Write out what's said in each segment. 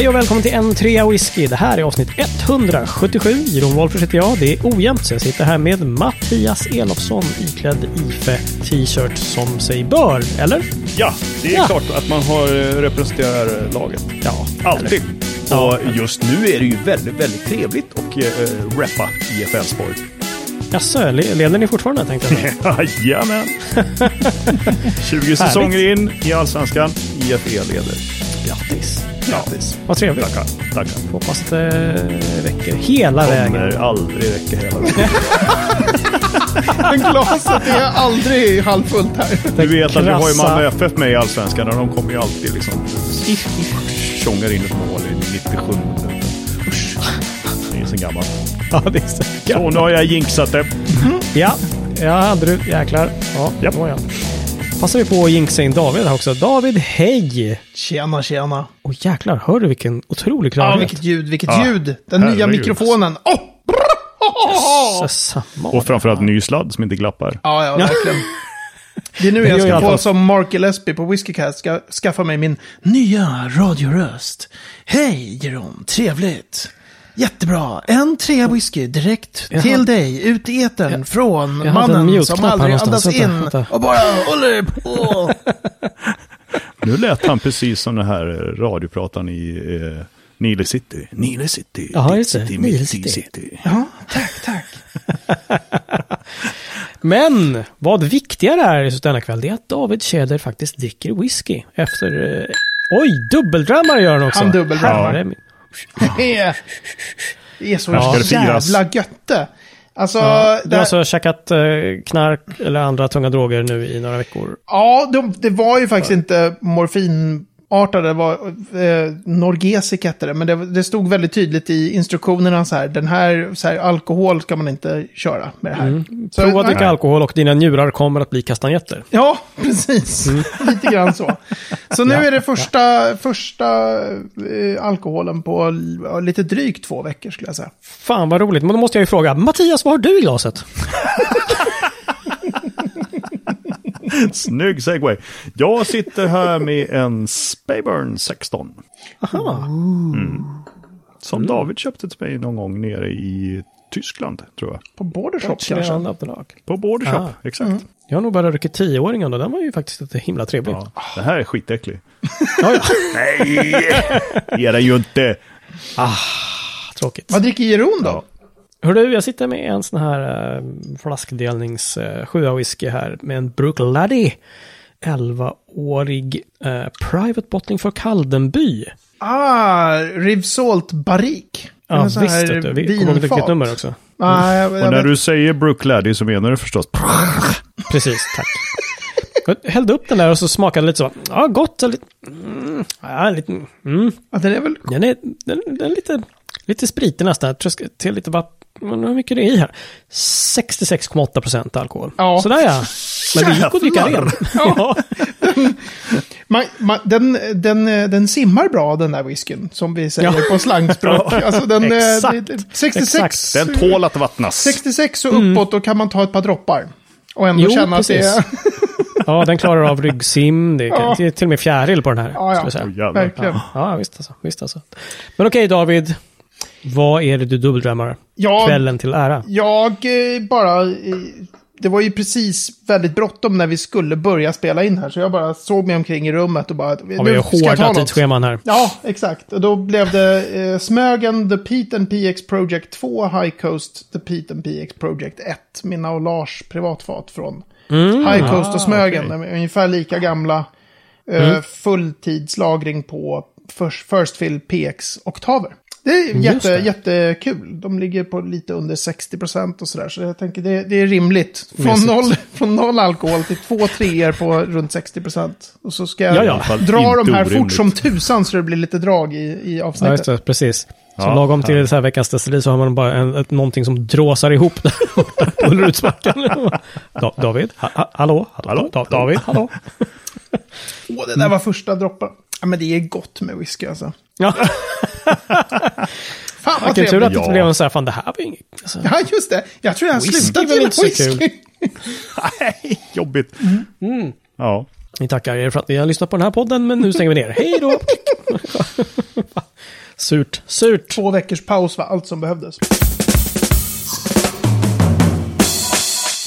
Hej och välkommen till en trea whisky. Det här är avsnitt 177. Jeroen Wolffers heter jag. Det är ojämnt så jag sitter här med Mattias Elofsson iklädd IFE t-shirt som sig bör, eller? Ja, det är Ja. klart att man har eh, representerar laget. Ja, Alltid. Ja. Och just nu är det ju väldigt, väldigt trevligt att uh, rappa IF Elfsborg. Jaså, le- leder ni fortfarande tänkte jag. Jajamän! 20 säsonger in i Allsvenskan. IFE leder. Grattis. Grattis. Vad trevligt. Tackar. Tackar. Hoppas det räcker hela vägen. Kommer aldrig räcka hela vägen. Men glaset är aldrig halvfullt här. Du vet att vi har ju Malmö FF med i Allsvenskan och de kommer ju alltid liksom tjongar in ett mål i 97 minuter. Det är så gammalt. Ja, det är så. Så nu har jag jinxat det. Ja, ja hade du. Jäklar. Ja, ja. Passar vi på att jinxa in David här också. David, hej! Tjena, tjena. Och jäklar, hör du vilken otrolig Ja, klarhet? vilket ljud, vilket Ja, ljud. Den nya herregud. mikrofonen. Åh! Så samma. Och framförallt ny sladd som inte glappar. Ja, ja, verkligen. Det är nu Det jag ska få som Mark Gillespie på Whiskeycast ska skaffa mig min nya radioröst. Hej Jeroen, trevligt. Jättebra. En trea whisky direkt Jaha. till dig, ut i etern från hade en mannen som aldrig andas Vänta, in vänta. och bara håller på. Nu lät han precis som den här radioprataren i eh, Nile City. Nile City. Ja, just det. City, Nile City. city. Ja, tack, tack. Men vad viktigare är just denna kväll, det är att David Tjäder faktiskt dricker whisky efter... Eh, oj, dubbeldrammar gör han också. Han dubbeldrammar. Min- Det är, det är så Ja. Jävla götte. Alltså, Ja, du har alltså käkat eh, knark eller andra tunga droger nu i några veckor? Ja, de, det var ju faktiskt inte morfinartade, det var eh, Norgesic hette det. Men det, det stod väldigt tydligt i instruktionerna så här, den här, så här, alkohol ska man inte köra med det här. Så, Prova att dricka alkohol och dina njurar kommer att bli kastanjetter. Ja, precis. Lite grann så. Så nu Ja, är det första, första eh, alkoholen på ja, lite drygt två veckor skulle jag säga. Fan vad roligt, men då måste jag ju fråga, Mattias vad har du i glaset? Snygg segway. Jag sitter här med en Spayburn 16. Aha. Som David köpte till mig någon gång nere i Tyskland, tror jag. På Bordershop Kanske. På Bordershop, Ah. exakt. Jag har nog bara druckit tioåringen och den var ju faktiskt inte himla trevlig. Ja, den här är skitäcklig. Ja, ja. Nej, det är den ju inte. Tråkigt. Vad dricker Jeroen då? Hör du, jag sitter med en sån här äh, flaskdelnings uh, sjua whisky här med en Brooklady 11-årig eh, Private Bottling för Kaldenby. Ah, Rivsalt Barrik. Ja, visst. här du. Vi kommer ihåg vilket nummer också. Ah, jag, jag Och när vet. du säger Brook Laddie så menar du förstås... Precis, tack. Jag hällde upp den där och så smakade lite så. Ja, gott. och Lite, mm, ja, lite, mm. Ja, den är väl... Den är, den, den är lite, lite spritig nästan. Jag tror jag ska till lite vatten. Men Hur mycket är det i här? 66,8 procent alkohol. Ja. Sådär ja. Men det gick att dricka ren. Ja. Man, man, den, den, den simmar bra den där whiskyn, som vi säger Ja. på slangspråk. Alltså den, eh, Exakt. det- det- 66, Den tål att vattnas. 66 och uppåt, då kan man ta ett par droppar. Och ändå Jo, känna att det precis. är... ja, den klarar av ryggsim. Det kan, Ja. är till och med fjäril på den här. Ja, ja. Verkligen. Ja, visst alltså. Visst alltså. Men okej David. Vad är det du dubbeldrammar Ja, kvällen till ära? jag eh, bara... eh, Det var ju precis väldigt bråttom när vi skulle börja spela in här, så jag bara såg mig omkring i rummet och bara... Har vi hårda tidsscheman här? Ja, exakt. Och då blev det eh, Smögen, The Pete and PX Project 2, High Coast, The Pete and PX Project 1. Mina och Lars privatfat från High Coast och Smögen. okej. De är ungefär lika gamla. Eh, Fulltidslagring på First, First Fill PX-oktaver. Det är jätte, det. jättekul. De ligger på lite under 60% och sådär. Så jag tänker det, det är rimligt. Från noll, från noll alkohol till två treor på runt 60%. Och så ska jag Ja, ja. Dra de här fort orimligt. som tusan så det blir lite drag i, i Ja, avsnittet. det, precis. Så Ja, lagom till ja. så här veckans destilleri så har man bara en, ett, någonting som dråsar ihop där borta på Ullerudsbacken. da, David? Ha, ha, hallå? hallå? Da, David? Hallå? Åh, det där var första droppen. Ja, men det är gott med whisky alltså. Ja, Fan vad vilken tur att det Ja. blev en så här, fan det här var ju inget. Alltså, Ja, just det. Jag tror jag slutade gilla inte whisky. Nej, jobbigt. Mm. Ja. vi tackar er för att ni har lyssnat på den här podden, men nu stänger vi ner. Hej då! Surt, surt. Två veckors paus var allt som behövdes.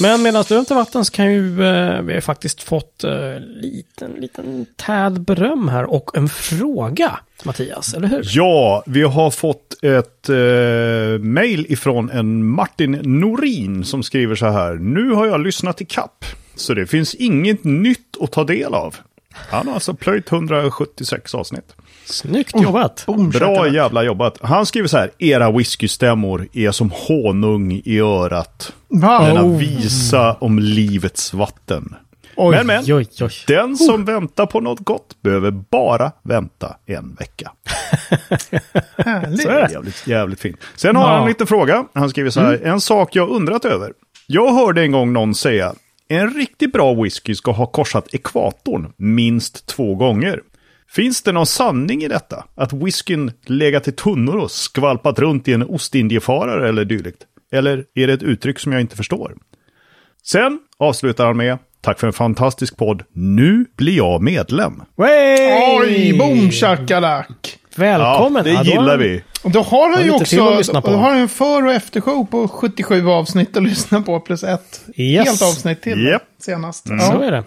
Men medan du hämtar vatten så kan ju eh, vi har faktiskt fått eh, liten, liten tad beröm här och en fråga, Mattias, eller hur? Ja, vi har fått ett eh, mail ifrån en Martin Norin som skriver så här. Nu har jag lyssnat i kapp, så det finns inget nytt att ta del av. Han har alltså plöjt 176 avsnitt. Snyggt jobbat! Boom, Bra shakalaka. jävla jobbat. Han skriver så här. Era whiskystämmor är som honung i örat. Va? Denna Oh. visa om livets vatten. Oj, men, men. oj, oj. Den som väntar på något gott behöver bara vänta en vecka. Härligt. Så är det. Jävligt, jävligt fint. Sen har Ja. han en liten fråga. Han skriver så här. En sak jag undrat över. Jag hörde en gång någon säga. En riktigt bra whisky ska ha korsat ekvatorn minst två gånger. Finns det någon sanning i detta? Att whiskyn legat i tunnor och skvalpat runt i en ostindiefarare eller dylikt? Eller är det ett uttryck som jag inte förstår? Sen avslutar han med Tack för en fantastisk podd. Nu blir jag medlem. Wey! Oj, boom shakalak. Välkommen! Ja, det gillar vi. Och Då har han ju också då har han en för och eftershow på 77 avsnitt att lyssna på plus ett Yes. helt avsnitt till Japp. senast. Så Ja. är det.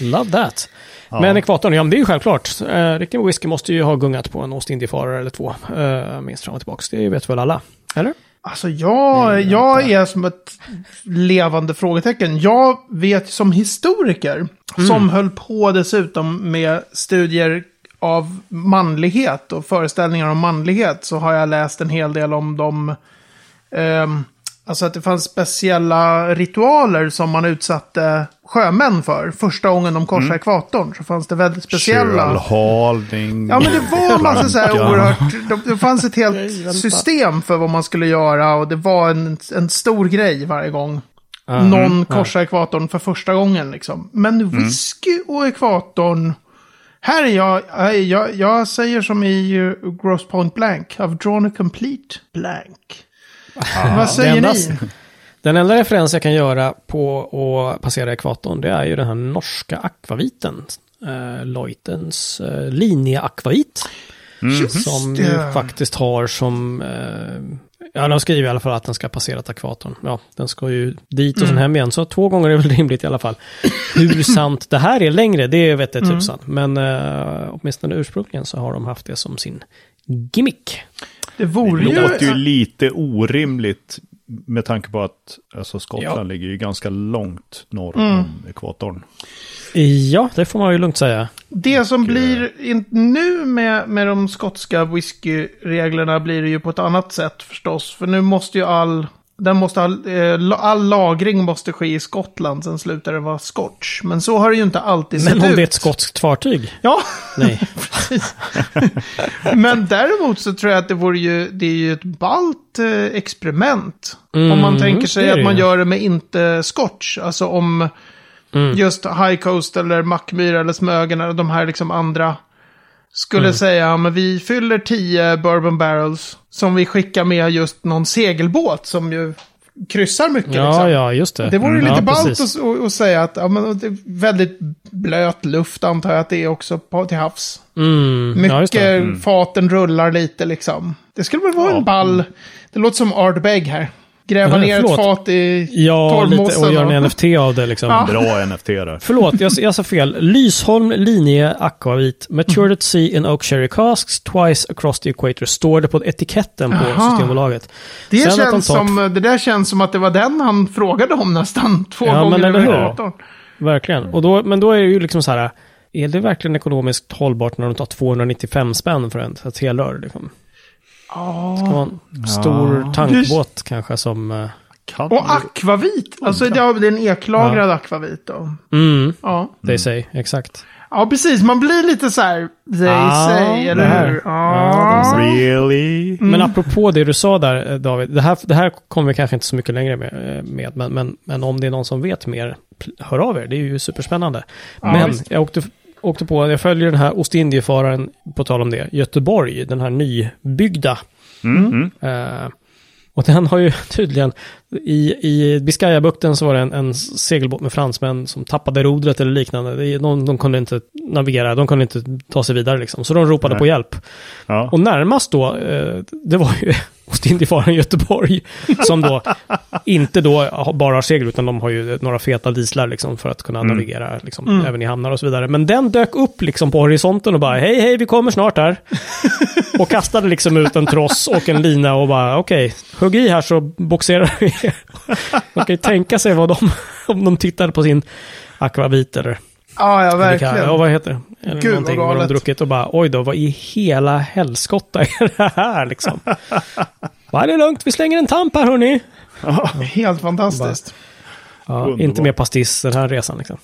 Love that. Men ekvatorn, ja men det är ju självklart. Eh, riktig whisky måste ju ha gungat på en Ostindiefarare eller två. Eh, minst fram och tillbaka. Det vet väl alla? Eller? Alltså jag, jag är som ett levande frågetecken. Jag vet som historiker, som höll på dessutom med studier av manlighet och föreställningar om manlighet, så har jag läst en hel del om dem. ehm, alltså att det fanns speciella ritualer som man utsatte sjömän för. Första gången de korsade ekvatorn så fanns det väldigt speciella... Kölhalning. Ja, men det var massa så här oerhört... Det, fanns ett helt system för vad man skulle göra och det var en, en stor grej varje gång. Någon korsar ekvatorn för första gången liksom. Men whisky och ekvatorn... Här är jag, jag, jag, säger som i Gross Point Blank. I've drawn a complete blank. Vad säger ni? Den enda referens jag kan göra på att passera ekvatorn, det är ju den här norska akvaviten. Uh, Leutens uh, linjeakvavit. Just Som det. faktiskt har som... eh, ja, de skriver i alla fall att den ska passera ekvatorn. Ja, den ska ju dit och sen hem igen. Så två gånger är väl rimligt i alla fall. Hur sant det här är längre, det vet jag tusan. Men uh, åtminstone ursprungligen så har de haft det som sin gimmick. Det vore Det låter ju lite orimligt med tanke på att alltså, Skottland Ja. ligger ju ganska långt norr Mm. om ekvatorn. Ja, det får man ju lugnt säga. Det som blir in, nu med, med de skotska whiskyreglerna blir det ju på ett annat sätt förstås. För nu måste ju all, den måste all, eh, all lagring måste ske i Skottland, sen slutar det vara scotch. Men så har det ju inte alltid Men sett om ut. det är ett skotskt fartyg? Ja, Nej. Men däremot så tror jag att det vore ju, det är ju ett ballt eh, experiment. om man Mm, tänker sig att man gör det med inte scotch. Alltså om Mm. just High Coast eller Mackmyra eller Smögen eller de här liksom andra skulle Mm. säga, men vi fyller 10 bourbon barrels som vi skickar med just någon segelbåt som ju kryssar mycket. Ja, liksom. ja, just det. Det vore Mm, lite ja, ballt att, säga att ja, men det är väldigt blöt luft antar jag att det är också på, till havs. Mm, Mycket ja, det. faten rullar lite liksom. Det skulle väl vara Ja. en ball. Det låter som Ardbeg här. Gräva Ja, ner ett förlåt. fat i Ja, lite, och göra en NFT av det liksom. Ja. Bra NFT där. Förlåt, jag, jag sa fel. Lysholm linje akvavit. Matured at sea in oak cherry casks twice across the equator. Står det på etiketten på Aha. Systembolaget. Det, Sen känns tar- som, det där känns som att det var den han frågade om nästan två Ja, men gånger eller över hur? datorn. Verkligen. Och då, men då är det ju liksom så här. Är det verkligen ekonomiskt hållbart när de tar 295 spänn för en- ett helrör? Liksom? Ja. Det var en stor tankbåt kanske som... eh, Kan Och akvavit. Alltså det är en eklagrad akvavit då. Mm, Ja. they say. Exakt. ja, precis. Man blir lite så här, they Ah, say, det eller hur? Ja, Ja. Really? Men apropå det du sa där, eh, David. Det här, det här kommer vi kanske inte så mycket längre med. eh, med men, men, men om det är någon som vet mer, hör av er. Det är ju superspännande. men visst. jag åkte, åkte på, jag följer den här Ostindiefararen, på tal om det, Göteborg, den här nybyggda. Mm. Mm. Och den har ju tydligen, i, i Biscayabukten så var det en, en segelbåt med fransmän som tappade rodret eller liknande. De, de kunde inte navigera, de kunde inte ta sig vidare liksom. Så de ropade Nej. på hjälp. Ja. Och närmast då, eh, det var ju Ostindiefararen Göteborg. Som då inte då bara har segel, utan de har ju några feta dieslar liksom för att kunna navigera liksom, även i hamnar och så vidare. Men den dök upp liksom på horisonten och bara hej hej vi kommer snart här. och kastade liksom ut en tross och en lina och bara okej, hugg i här så boxerar vi. Man kan ju tänka sig vad de, om de tittade på sin akvavit eller Ja, ja, vilka- verkligen. Ja, vad heter det? Eller Gud, någonting, vad vad de galet. druckit och bara oj då, vad i hela helskotta är det här liksom? Vad är det lugnt, vi slänger en tamp här hörni. Helt fantastiskt. Ja, Underbart. inte mer pastiss den här resan liksom.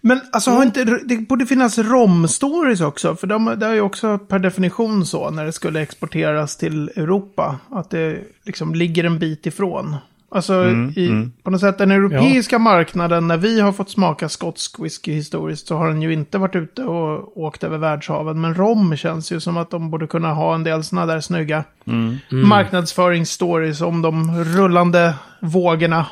Men alltså, har inte, det borde finnas rom-stories också. För de, det är ju också per definition så när det skulle exporteras till Europa. Att det liksom ligger en bit ifrån. Alltså i, på något sätt den europeiska marknaden när vi har fått smaka skotsk whisky historiskt så har den ju inte varit ute och åkt över världshaven. Men rom känns ju som att de borde kunna ha en del sådana där snygga marknadsföringsstories om de rullande vågorna.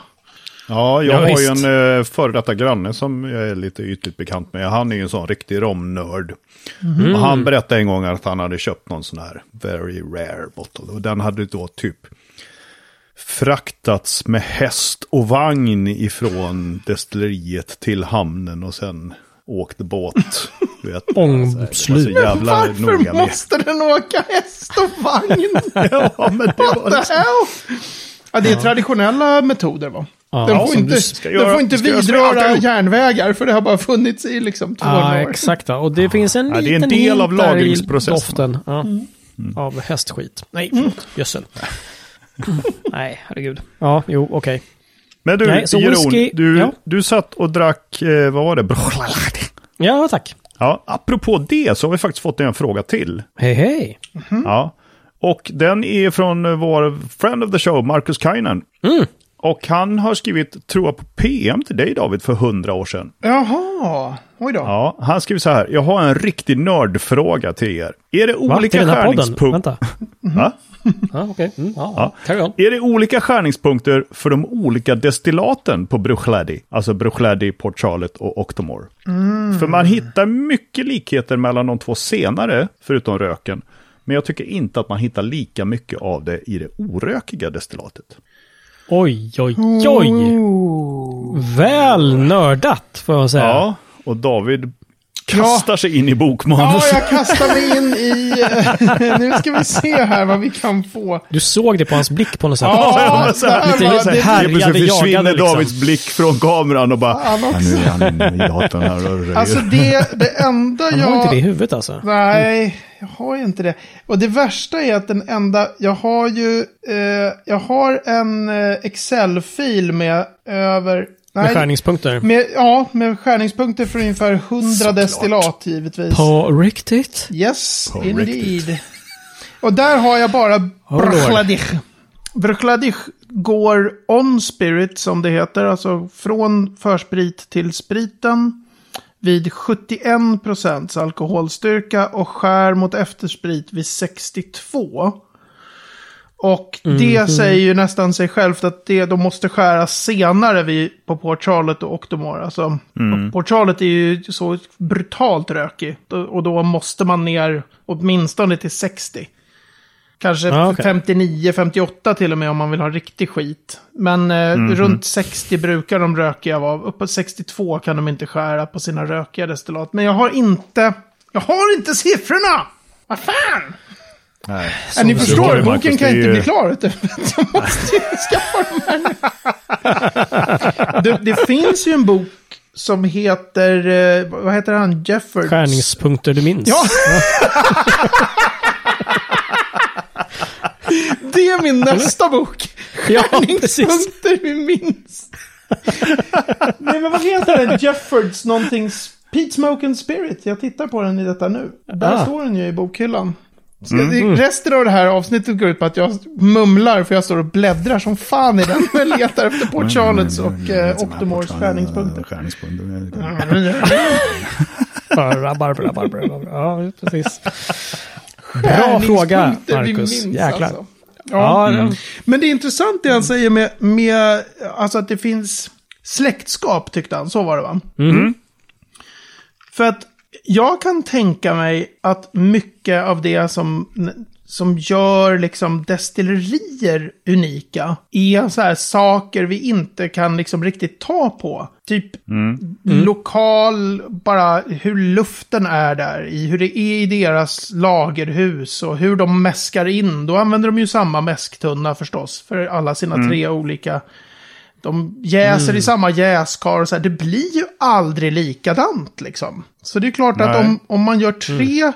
Ja, jag Ja, har ju visst. en eh, före detta granne som jag är lite ytligt bekant med. Han är ju en sån riktig romnörd. Och han berättade en gång att han hade köpt någon sån här very rare bottle. Och den hade då typ fraktats med häst och vagn ifrån destilleriet till hamnen och sen åkt båt. Ångslut. Varför måste den åka häst och vagn? Ja, men det var What the liksom... hell? Ja, det är traditionella metoder va? Ja, den, får inte, den göra- får inte vidröra järnvägar för det har bara funnits i liksom 200 Ja, år. exakt. Och det finns en Ja, det är liten en del av lagringsprocessen. Ja. Av hästskit. Nej, förlåt. Gödsel. Nej, herregud. Ja, jo, okej. Men du, Nej, så Jeroen, whisky- du, ja. du satt och drack, eh, vad var det? Ja, tack. Ja, apropå det så har vi faktiskt fått en fråga till. Hej, hej. Ja. Och den är från vår friend of the show, Marcus Kainen. Mm. Och han har skrivit, tror jag, på PM till dig David för hundra år sedan. Jaha, oj då. Ja, han skriver så här, jag har en riktig nördfråga till er. Är det Va? olika Till den här podden? skärningspunkter? Vänta. Va? Ja, okej. Mm, ja, ja. Är det olika skärningspunkter för de olika destillaten på Bruichladdich? Alltså Bruichladdich, Port Charlotte och Octomore. För man hittar mycket likheter mellan de två senare, förutom röken. Men jag tycker inte att man hittar lika mycket av det i det orökiga destillatet. Oj, oj, oj. Väl nördat, får jag säga. Ja, och David kastar sig in i Ja, bokmanus. jag kastar mig in i... nu ska vi se här vad vi kan få. Du såg det på hans blick på något sätt. Ja, men så här, det lite var- så här det- Härjade, försvinner jagade, liksom. Davids blick från kameran och bara... Han Ja, nu är han inne i datorn här och röjer. Alltså det, det enda Han jag... har inte det i huvudet alltså. Nej, jag har ju inte det. Och det värsta är att den enda, jag har ju, eh, jag har en eh, Excel-fil med över... Med skärningspunkter. med, ja, med skärningspunkter för ungefär 100 destillat givetvis. På riktigt? Yes, På indeed. riktigt. Och där har jag bara Oh. Bruchladich går on spirit som det heter, alltså från försprit till spriten vid 71 procents alkoholstyrka och skär mot eftersprit vid 62. Och det säger ju nästan sig självt att det de måste skära senare vid, på Port Charlotte och Octomore. Alltså, Port Charlotte är ju så brutalt rökig. Och då måste man ner åtminstone till 60. Kanske Ah, okej. 59, 58 till och med om man vill ha riktig skit. Men eh, runt 60 brukar de rökiga vara. Uppåt 62 kan de inte skära på sina rökiga destillat. Men jag har inte... Jag har inte siffrorna! Vad fan! Nej. Ja, ni du förstår, boken Marcus, kan är inte ju- bli klar. Du. Jag måste ju skaffa de här det, det finns ju en bok som heter, eh, vad heter han, Jeffords? Skärningspunkter du minns. Ja! det är min nästa bok. ja. Skärningspunkter vi minns. Nej men vad heter den? Jeffords någonting, Pete Smoke and Spirit. Jag tittar på den i detta nu. Där Ah. står den ju i bokhyllan. Ska, det- Resten av det här avsnittet går ut på att jag mumlar för jag står och bläddrar som fan i den. Jag letar efter Port Charlottes och eh, Octomores skärningspunkter. Skärningspunkter. Bara, bara, bara, bara, bara. Ja, precis. Bra fråga, Marcus. minns, Jäklar. alltså. Ja, ja. Men det är intressant det han säger med, med alltså att det finns släktskap, tyckte han. Så var det va? Mhm. För att jag kan tänka mig att mycket av det som, som gör liksom destillerier unika är så här saker vi inte kan liksom riktigt ta på. Typ lokal, bara hur luften är där i, hur det är i deras lagerhus och hur de mäskar in. Då använder de ju samma mäsktunna förstås för alla sina tre olika de jäser i samma jäskar och så här. Det blir ju aldrig likadant liksom. Så det är klart att Nej. om, om man gör tre...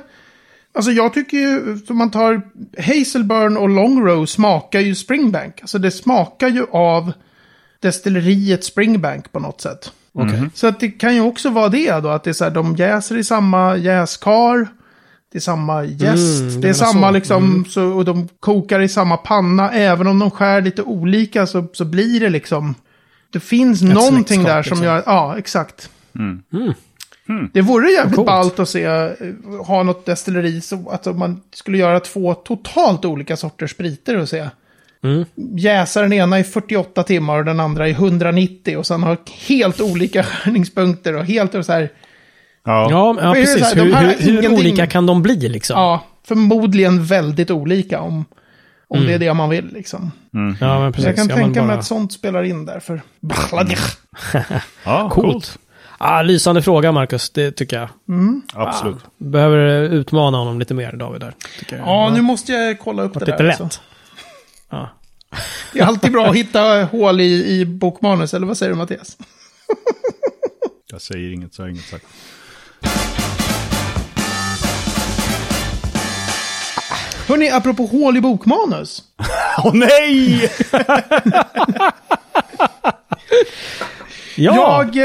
Alltså jag tycker ju, om man tar Hazelburn och Longrow smakar ju Springbank. Alltså det smakar ju av destilleriet Springbank på något sätt. Okej. Så att det kan ju också vara det då, att det är så här, de jäser i samma jäskar. Det är samma jäst, Mm, det är samma så. liksom, så, och de kokar i samma panna. Även om de skär lite olika så, så blir det liksom, det finns någonting släktskap, där som liksom. gör, ja exakt. Mm. Det vore jävligt Coolt. ballt att se, eh, ha något destilleri, så att man skulle göra två totalt olika sorters spriter och se. Mm. Jäsa den ena i 48 timmar och den andra i 190 och sen ha helt olika skärningspunkter och helt och så här. Ja. Ja, ja det precis. Hur, hur, hur ingenting- olika kan de bli liksom? Ja, förmodligen väldigt olika om, om det är det man vill liksom. Ja, men precis. jag kan Ja, tänka mig bara- att sånt spelar in där för... ja, Coolt. Ah, lysande fråga, Marcus. Det tycker jag. Absolut. Behöver utmana honom lite mer, David. Där, jag. Ja, nu måste jag kolla upp det lite där. lätt. alltså. Ja. Det är alltid bra att hitta hål i, i bokmanus, eller vad säger du Mattias? Jag säger inget, så har jag inget sagt. Hörni, apropå hål i bokmanus. Åh nej! Ja, Jag,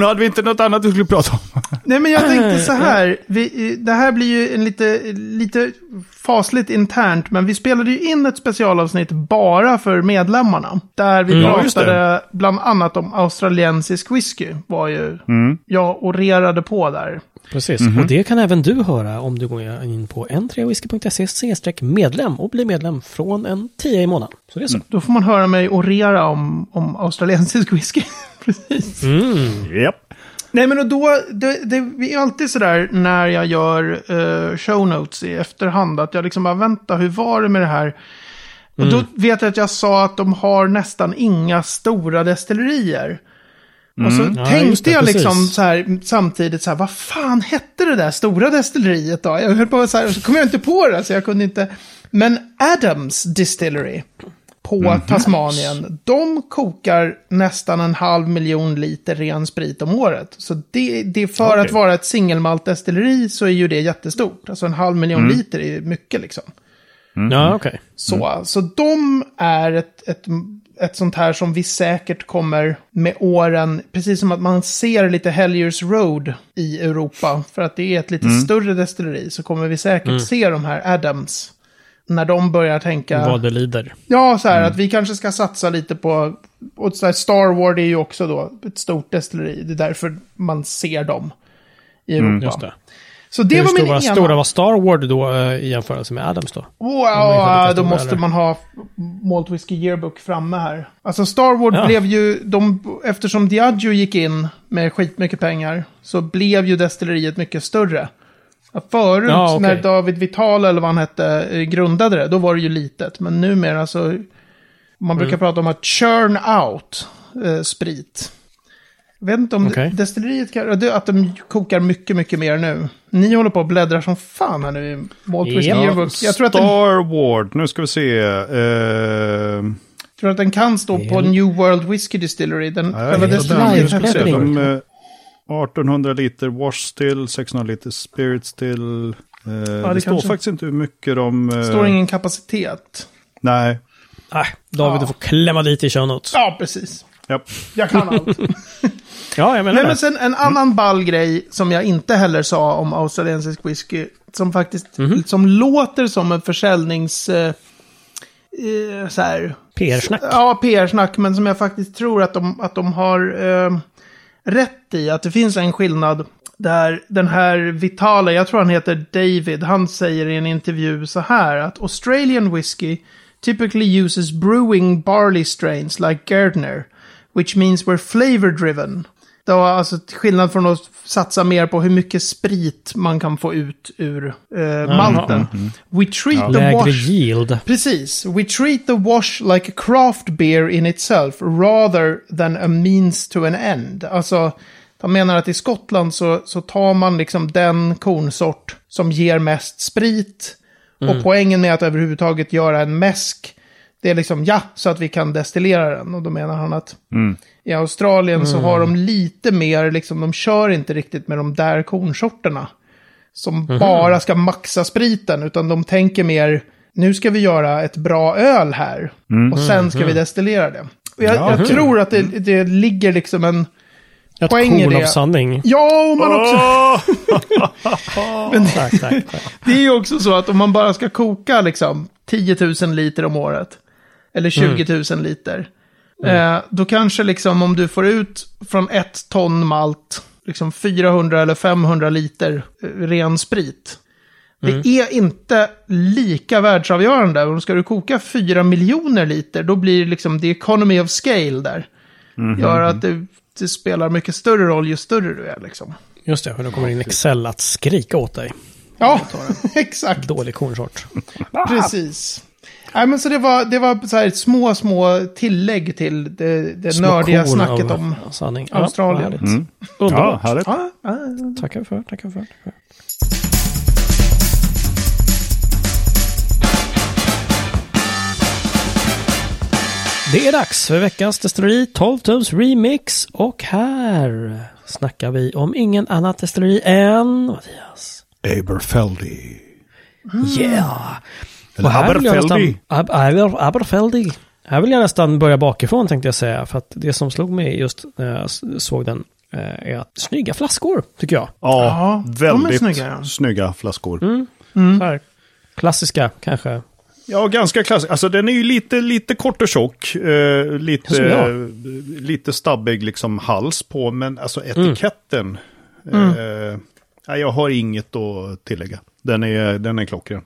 eh, hade vi inte något annat du skulle prata om? nej men jag tänkte så här. Vi, det här blir ju en lite, lite fasligt internt, men vi spelade ju in ett specialavsnitt bara för medlemmarna. Där vi Mm. Pratade bland annat om australiensisk whisky. Var ju Mm. jag orerade på där. precis. Mhm. Och det kan även du höra om du går in på n3whisky.se medlem och blir medlem från en 10 i månaden. Så det är så. Då får man höra mig orera om, om australiensisk whisky. Precis. Mm. Japp. Nej men och då, det, det är alltid sådär när jag gör eh, show notes i efterhand. Att jag liksom bara, vänta, hur var det med det här? Och då vet jag att jag sa att de har nästan inga stora destillerier. Och så Ja, just tänkte det, jag precis. liksom så här, samtidigt så här, vad fan hette det där stora destilleriet då? Jag höll på så här, och så kom jag inte på det, så jag kunde inte. Men Adams Distillery på Tasmanien, de kokar nästan en halv miljon liter ren sprit om året. Så det, det för Okej. att vara ett singelmaltdestilleri så är ju det jättestort. Alltså en halv miljon liter är ju mycket liksom. Ja, okej. Så, så de är ett, ett, ett sånt här som vi säkert kommer med åren, precis som att man ser lite Helliers Road i Europa, för att det är ett lite större destilleri, så kommer vi säkert se de här Adams. När de börjar tänka, Vad det lider. ja så här att vi kanske ska satsa lite på, och så här, Star Wars är ju också då ett stort destilleri, det är därför man ser dem i Europa. Just det. Så det Hur var min stora, ena. stora var Star Wars då eh, i jämförelse med Adams då? Wow, lika då måste eller? man ha Malt Whiskey Yearbook framme här. Alltså Star Wars Ja. blev ju, de, eftersom Diageo gick in med skitmycket pengar, så blev ju destilleriet mycket större. Ja, Förut, Ja, okej. när David Vital eller vad han hette, eh, grundade det, då var det ju litet. Men numera så, man Mm. brukar prata om att churn out eh, sprit. Jag vet inte om Okej. destilleriet kan, att de kokar mycket, mycket mer nu. Ni håller på och bläddrar som fan här nu i Malt Whiskey Ja, Yearbook. Jag tror att den Wars, nu ska vi se. Eh, tror att den kan stå på Helt- New World Whisky Distillery. Den Nej, själva helt destilleriet live. är högst upp. Bläddring. de, eh, 1800 liter wash still, 600 liter spirit still. Eh, det, det står faktiskt inte hur mycket de... eh, Det står ingen kapacitet. Nej. Nej, David Ja. får klämma dit i notes. Ja, precis. Japp. Jag kan allt. Ja, jag menar Nej, men det. sen en annan ball grej som jag inte heller sa om australiensisk whisky. Som faktiskt Mhm. som låter som en försäljnings... Eh, eh, så här, PR-snack. Ja, PR-snack, men som jag faktiskt tror att de, att de har eh, rätt i. Att det finns en skillnad där den här Vitala, jag tror han heter David, han säger i en intervju så här att Australian whisky typically uses brewing barley strains like Gardner, which means we're flavor driven. Det var alltså till skillnad från att satsa mer på hur mycket sprit man kan få ut ur eh, malten. We treat the Lägre wash... yield. Precis. We treat the wash like a craft beer in itself rather than a means to an end. Alltså, de menar att i Skottland så, så tar man liksom den kornsort som ger mest sprit. Och poängen med att överhuvudtaget göra en mäsk, det är liksom ja, så att vi kan destillera den. Och då menar han att i Australien så har de lite mer, liksom, de kör inte riktigt med de där kornsorterna. Som bara ska maxa spriten, utan de tänker mer, nu ska vi göra ett bra öl här. Och sen ska vi destillera det. Och jag, Ja, jag tror att det, det ligger liksom en... Ett Poäng korn av det. sanning. Ja, och man också... Men Tack, tack, tack. det är ju också så att om man bara ska koka liksom 10 000 liter om året. Eller 20 000 liter. Eh, då kanske liksom om du får ut från ett ton malt, liksom 400 eller 500 liter eh, ren sprit. Det är inte lika världsavgörande. Om ska du koka 4 miljoner liter, då blir det liksom the economy of scale där. Gör att det, det spelar mycket större roll ju större du är liksom. Just det, för då kommer in Excel att skrika åt dig. Ja, exakt. Dålig kornsort. Precis. Nej, men så det var, det var så här små, små tillägg till det, det nördiga snacket av om... sanning. Australien. Ja, Mm. härligt. Ja, Underbart. härligt. Ja, ja, Tackar för, tackar för. Tackar för. Det är dags för veckans destilleri 12 tums remix och här snackar vi om ingen annat destilleri än Mattias. Aberfeldy. Yeah! Eller Och här vill jag Aberfeldy. nästan- Ab- Aber- Aberfeldy. Här vill jag nästan börja bakifrån tänkte jag säga. För att det som slog mig just när jag såg den eh, är att snygga flaskor, tycker jag. Ja, Ja, väldigt snygga, ja. snygga flaskor. Så här, klassiska kanske. Ja, ganska klassisk. Alltså den är ju lite, lite kort och tjock. Eh, lite, eh, lite stabbig liksom hals på. Men alltså etiketten. Eh, nej, jag har inget att tillägga. Den är, den är klockren.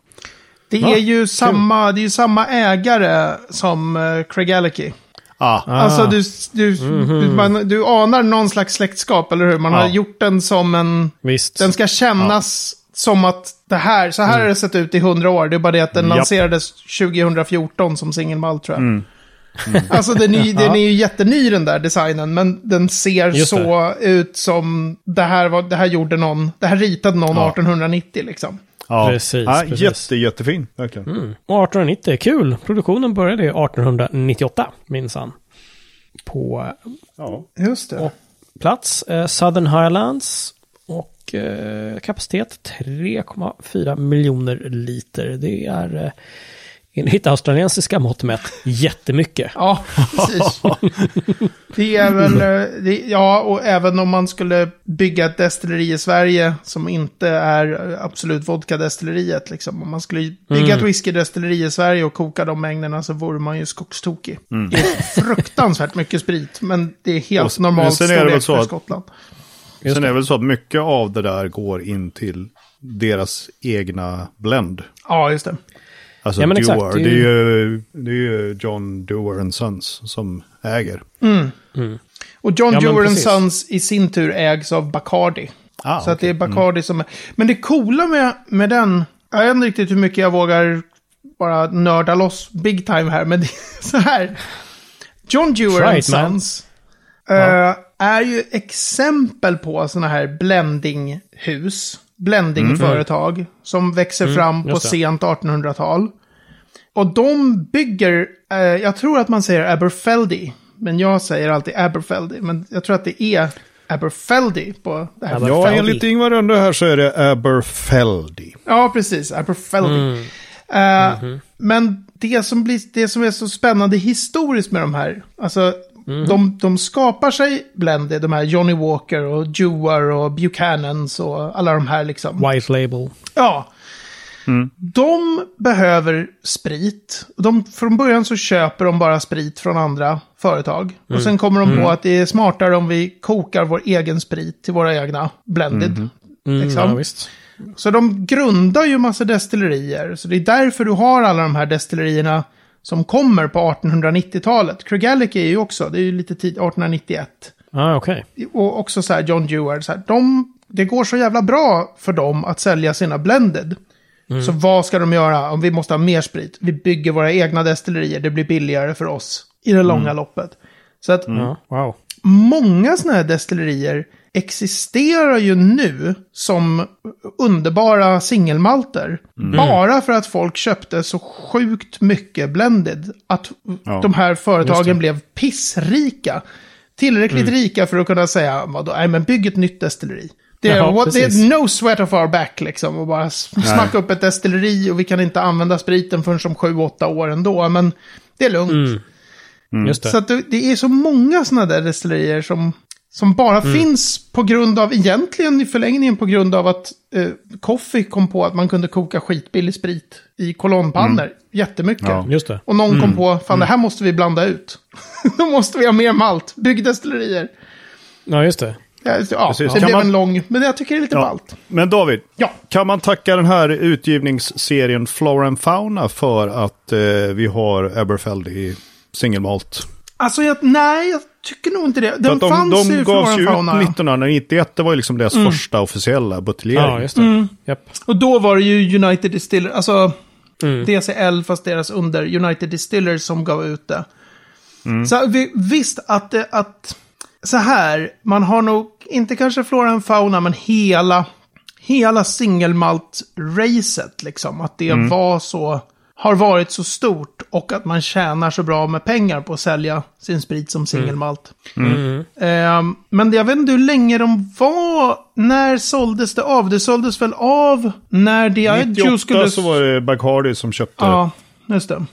Det Ja, är ju samma, det är ju samma ägare som uh, Craig Alicky. Ah, Ah. Alltså du, du, du, man, du anar någon slags släktskap, eller hur? Man har Ja. gjort den som en... Visst. Den ska kännas som att det här, så här har det sett ut i hundra år. Det är bara det att den Japp. lanserades 2014 som singelmalt tror jag. Alltså den är, den är ju jätteny den där designen, men den ser Just så ut som det här, var, det här gjorde någon, det här ritade någon Ja. 1890 liksom. Ja. Precis, Ja, precis. Jätte, jättefin, verkligen. Mm. 1890, kul. Produktionen började 1898, minsann. På Ja. Just det. Och plats eh, Southern Highlands. Och eh, kapacitet 3,4 miljoner liter. Det är eh, enligt australiensiska mått mätt jättemycket. Ja, precis. det är väl, eh, det, ja, och även om man skulle bygga ett destilleri i Sverige som inte är Absolut Vodka-destilleriet, liksom. Om man skulle bygga ett whiskydestilleri i Sverige och koka de mängderna så vore man ju skogstokig. Det är fruktansvärt mycket sprit, men det är helt Och normalt sen är det väl storlek för Skottland. Just Sen är det väl så att mycket av det där går in till deras egna blend. Ja, just det. Alltså Ja, men exakt, Dewar, det är det, är ju, det är ju John Dewar and Sons som äger. Och John Ja, Dewar precis. Sons i sin tur ägs av Bacardi. Ah, så att det är okej. Bacardi som är... Men det coola med, med den, jag vet inte riktigt hur mycket jag vågar bara nörda loss big time här, men det är så här. John Dewar and it, man. Sons eh, är ju exempel på sådana här blendinghus, blendingföretag, som växer fram på sent 1800-tal. Och de bygger, eh, jag tror att man säger Aberfeldy, men jag säger alltid Aberfeldy, men jag tror att det är Aberfeldy på det här. Ja, enligt Ingvar Rönde här så är det Aberfeldy. Ja, precis. Aberfeldy. Eh, Men det som, blir, det som är så spännande historiskt med de här, alltså de, de skapar sig blended, de här Johnny Walker och Dewar och Buchanans och alla de här liksom. White label. Ja. De behöver sprit. De, från början så köper de bara sprit från andra företag. Och sen kommer de på att det är smartare om vi kokar vår egen sprit till våra egna blended. Mm, Liksom. ja, visst. Så de grundar ju massa destillerier. Så det är därför du har alla de här destillerierna som kommer på 1890-talet. Craigellachie är ju också, det är ju lite tid, 1891. Ah, okej. Och också så här John Dewar, så här, de, det går så jävla bra för dem att sälja sina blended. Så vad ska de göra om vi måste ha mer sprit? Vi bygger våra egna destillerier, det blir billigare för oss i det långa loppet. Så att Ja, wow. många sådana här destillerier existerar ju nu som underbara singelmalter. Bara för att folk köpte så sjukt mycket blended. Att Ja, de här företagen blev pissrika. Tillräckligt rika för att kunna säga, vadå, nej men bygg ett nytt destilleri. Det är, Jaha, what, det är no sweat of our back liksom. Och bara smacka upp ett destilleri och vi kan inte använda spriten förrän som sju, åtta år ändå. Men det är lugnt. Just det. Så att det, det är så många sådana där destillerier som, som bara Mm. finns på grund av, egentligen i förlängningen på grund av att eh, Coffee kom på att man kunde koka skitbillig sprit i kolonnpannor. Jättemycket. Ja. Just det. Och någon kom på, fan det här måste vi blanda ut. Då måste vi ha mer malt. Bygg destillerier. Ja, just det. Ja, ja det Kan blev man- en lång, men jag tycker det är lite Ja. ballt. Men David, Ja. kan man tacka den här utgivningsserien Flora and Fauna för att eh, vi har Aberfeldy i singelmalt? Alltså, jag, nej, tycker nog inte det. Den att de, fanns de ju gavs ju ut and Fauna. ja. 1991, det var ju liksom deras första officiella buteljering. Ja, just det. Mm. Japp. Och då var det ju United Distillers, alltså Mm. DCL fast deras under United Distillers som gav ut det. Mm. Så vi, visst att, det- att så här, man har nog inte kanske Flora and Fauna men hela, hela singelmalt-racet liksom. Att det Mm. var så, har varit så stort och att man tjänar så bra med pengar på att sälja sin sprit som singelmalt. Mm. Ehm, men jag vet inte hur länge de var. När såldes det av? Det såldes väl av när Diageo 98 skulle... så var det Bacardi som köpte. Ja, just det.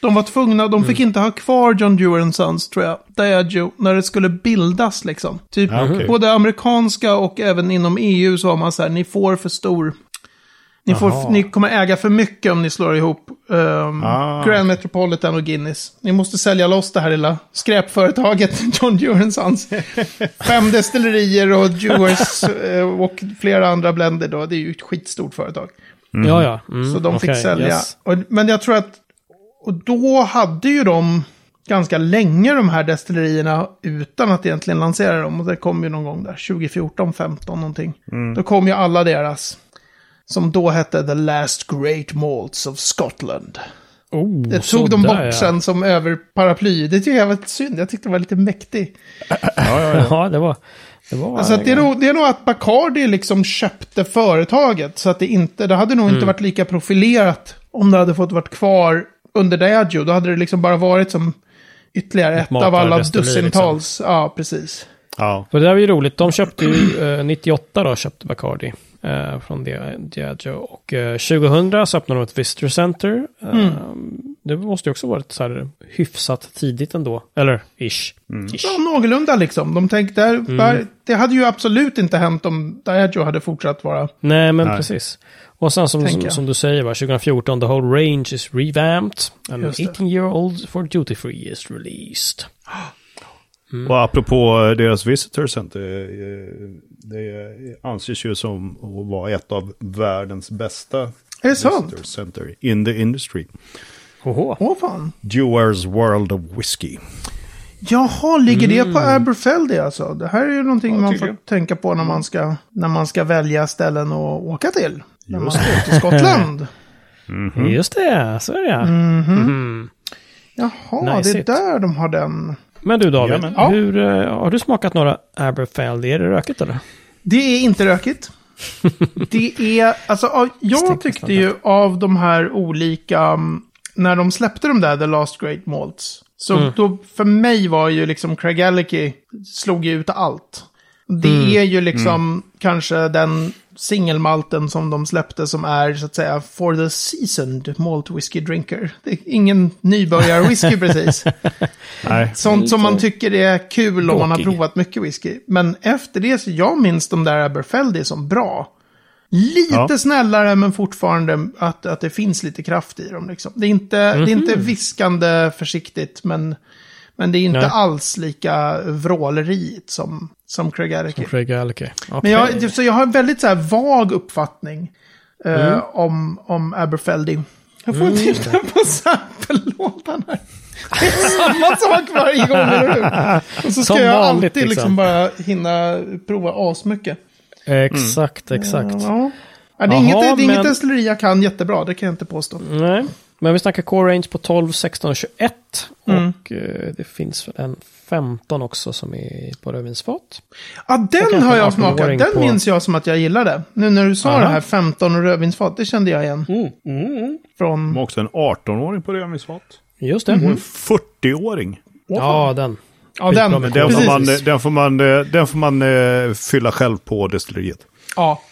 De var tvungna, de fick inte ha kvar John Dewar Sons, tror jag, Diageo, när det skulle bildas liksom. Typ okej. både amerikanska och även inom EU så var man så här, ni får för stor... Ni, får, ni kommer äga för mycket om ni slår ihop um, Ah. Grand Metropolitan och Guinness. Ni måste sälja loss det här lilla skräpföretaget John Dewar Sons. Fem destillerier och Dewars eh, och flera andra blender då. Det är ju ett skitstort företag. Ja, ja. Mm, Så de fick okej, sälja. yes. Och, men jag tror att... Och då hade ju de ganska länge de här destillerierna utan att egentligen lansera dem. Och det kom ju någon gång där, 2014, 15 någonting. Då kom ju alla deras. Som då hette The Last Great Malts of Scotland. Oh, Det tog de bort ja. sen som över paraply. Det tycker jag var synd. Jag tyckte det var lite mäktig. Ja, det var... Det var... Alltså att det, är nog, det är nog att Bacardi liksom köpte företaget. Så att det inte, det hade nog Mm. inte varit lika profilerat om det hade fått vara kvar under Diageo. Då hade det liksom bara varit som ytterligare ett av alla matardestilleri, dussintals. Ja, precis. Ja. För det där var ju roligt. De köpte ju eh, 98 då, köpte Bacardi. Eh, från Dia- Diageo. Och eh, 2000 så öppnade de ett Visitor Center. Eh, Mm. Det måste ju också varit så här hyfsat tidigt ändå. Eller ish. ish. Ja, någorlunda liksom. De tänkte, Mm. där, det hade ju absolut inte hänt om Diageo hade fortsatt vara. Nej, men Nej. precis. Och sen som, som, som du säger, va, 2014, the whole range is revamped. And Just det. 18 year old for duty free is released. Mm. Och apropå eh, deras Visitor Center, eh, det anses ju som att vara ett av världens bästa det? Visitor Center in the industry. Åh fan. Dewar's World of Whiskey. Jaha, ligger det Mm. på Aberfeldy alltså? Det här är ju någonting Ja, man får tänka på när man ska, när man ska välja ställen att åka till. När man Just ska till Skottland. Just det, så är det ja. Mhm. Jaha, Nice det är it. där de har den. Men du David. Ja. hur, eh, har du smakat några Aberfeldy? Är det rökigt eller? Det är inte rökigt. det är, alltså jag tyckte ju av de här olika, mm, när de släppte de där The Last Great Malts. Så Mm. då, för mig var ju liksom Craigellachie, slog ju ut allt. Det Mm. är ju liksom kanske den singelmalten som de släppte som är så att säga for the seasoned malt whisky drinker. Det är ingen nybörjar-whisky precis. Nej, Sånt som man tycker är kul om man har provat mycket whisky. Men efter det så jag minns de där Aberfeldy som bra. Lite Ja. snällare men fortfarande att, att det finns lite kraft i dem. Liksom. Det, är inte, det är inte viskande försiktigt men, men det är inte Nej. alls lika vrålerigt som, som Craig Araki. Craig Alke. Men jag, så jag har en väldigt så här vag uppfattning eh, om, om Aberfeldy. Jag får titta på sample-lådan här. Det är samma sak varje gång, eller hur? Och så ska jag alltid liksom. liksom. bara hinna prova asmycket. Exakt, exakt. Ja. Ja, det är Jaha, inget, det är inget men- destilleri jag kan jättebra, det kan jag inte påstå. Nej, men vi snackar core range på 12, 16 och 21. Mm. Och eh, det finns en 15 också som är på rödvinsfat. Ja, den har jag smakat. 18-åring Den på- minns jag som att jag gillade. Nu när du sa Aha. det här 15 och rödvinsfat, det kände jag igen. Mm. Mm. Från... De har också en 18-åring på rödvinsfat. Just det. Och en 40-åring. Ja, den. Ja, den. Den får Precis. man, den får man, eh, den får man eh, fylla själv på destilleriet. Ja,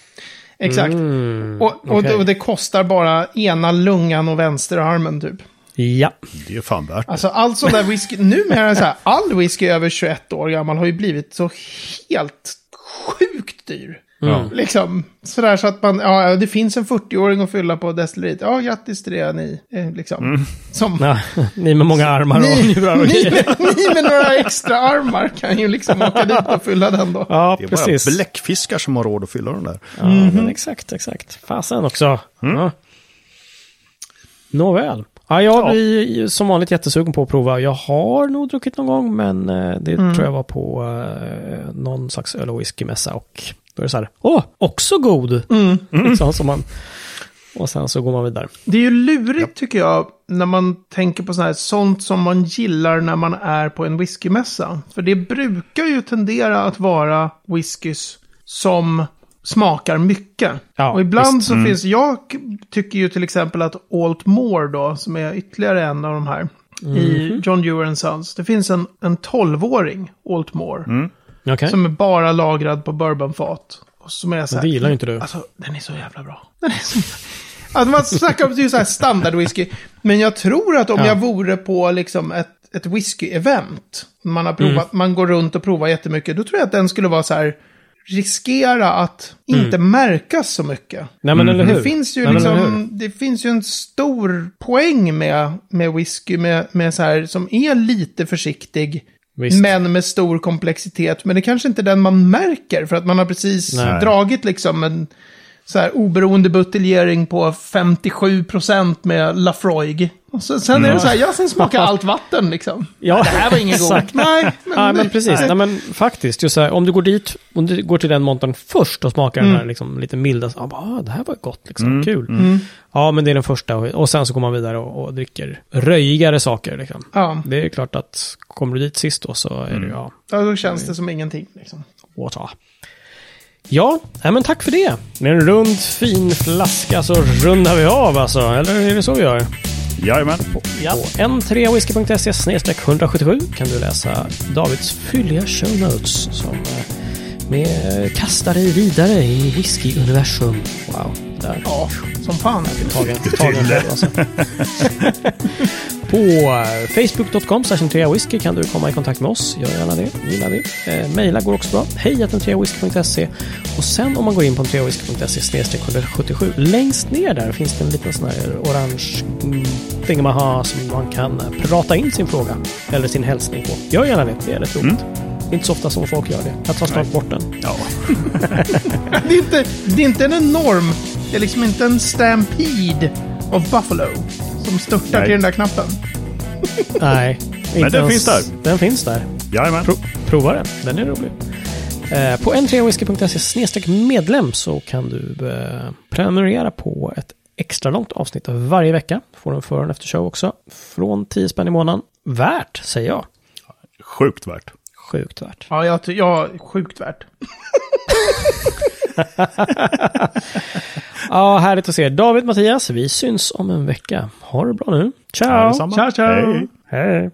exakt. Mm, Och, och, okej. och det kostar bara ena lungan och vänsterarmen typ. Ja, Det är fan värt. Alltså allt sån där whisky, numera så här, all whisky över 21 år gammal har ju blivit så helt sjukt dyr. Ja. Liksom, sådär så att man, ja, det finns en 40-åring att fylla på destilleriet. Ja, grattis till det ni, eh, liksom. Som, ja. ni med många armar och ni, njurar och ni, med, ni med några extra armar kan ju liksom åka dit och fylla den då. Ja, Det är precis. bara bläckfiskar som har råd att fylla den där. Ja, men exakt, exakt. Fasen också. Ja. Nåväl. Ja, jag blir som vanligt jättesugen på att prova. Jag har nog druckit någon gång, men eh, det tror jag var på eh, någon slags öl och whiskymässa. Och då är det så här, åh, också god! Liksom, som man, och sen så går man vidare. Det är ju lurigt tycker jag när man tänker på sånt här, sånt som man gillar när man är på en whiskymässa. För det brukar ju tendera att vara whiskys som smakar mycket. Ja, och ibland så finns, jag tycker ju till exempel att Alt More då, som är ytterligare en av de här, i John Dewar Sons. Det finns en, en 12-åring, Alt More, Okej, som är bara lagrad på bourbonfat. Och som är så här, det gillar inte du. Alltså, den är så jävla bra. Den är så... Alltså man snackar om det är ju så här standard whisky. Men jag tror att om Ja. jag vore på liksom ett, ett whisky-event. Man har provat, man går runt och provar jättemycket. Då tror jag att den skulle vara så här. Riskera att inte märkas så mycket. Nej, men eller hur? Det finns ju Nej, men liksom, det finns ju en stor poäng med, med whisky med, med så här, som är lite försiktig. Visst. Men med stor komplexitet. Men det kanske inte är den man märker. För att man har precis Nej. dragit liksom en så här oberoende buteljering på 57% med Lafroig. Och så, sen är det så här, ja, sen smakar allt vatten liksom. Ja, Det här var ingen god. Nej, men, Ja, men precis. Nej. Nej, men faktiskt, just så här, om du går dit, om du går till den montern först och smakar Mm. den här liksom, lite milda, så, ah, det här var gott, liksom, kul. Ja, men det är den första och, och sen så går man vidare och, och dricker röjigare saker. Liksom. Ja, Det är klart att kommer du dit sist då så är det ja, ja, då känns det som ingenting. Liksom. water. Ja, nej, men tack för det. Med en rund fin flaska så rundar vi av alltså, eller är det så vi gör? Jajamän. Ja. På n3whisky.se 177 kan du läsa Davids fylliga show notes som eh, med kastar dig vidare i whisky-universum. Wow, där. Ja, som fan. Tagen, tagen själv alltså. På facebook.com whisky kan du komma i kontakt med oss. Gör gärna det. Gilla det. Eh, maila går också bra. Hej whisky.se Och sen om man går in på 3whisky.se 177 längst ner där finns det en liten sån här orange mm, thingamaha som man kan prata in sin fråga eller sin hälsning på. Gör gärna det. Det är rätt roligt. Det är inte så ofta som folk gör det. Jag tar snart bort den. Ja. Det är, inte, det är inte en enorm, det är liksom inte en stampede of Buffalo som störtar Nej. till den där knappen. Nej. inte den ens- finns där. Den finns där. Jajamän. Pro prova den, den är rolig. Eh, på n3whisky.se medlem så kan du eh, prenumerera på ett extra långt avsnitt varje vecka. Får en för och efter show också. Från 10 spänn i månaden. Värt, säger jag. Sjukt värt. Sjukt värt. Ja, jag, ja sjukt värt. Ja, härligt att se er. David, Mattias, vi syns om en vecka. Ha det bra nu. Ciao! Ciao, ciao. Hej. Hej!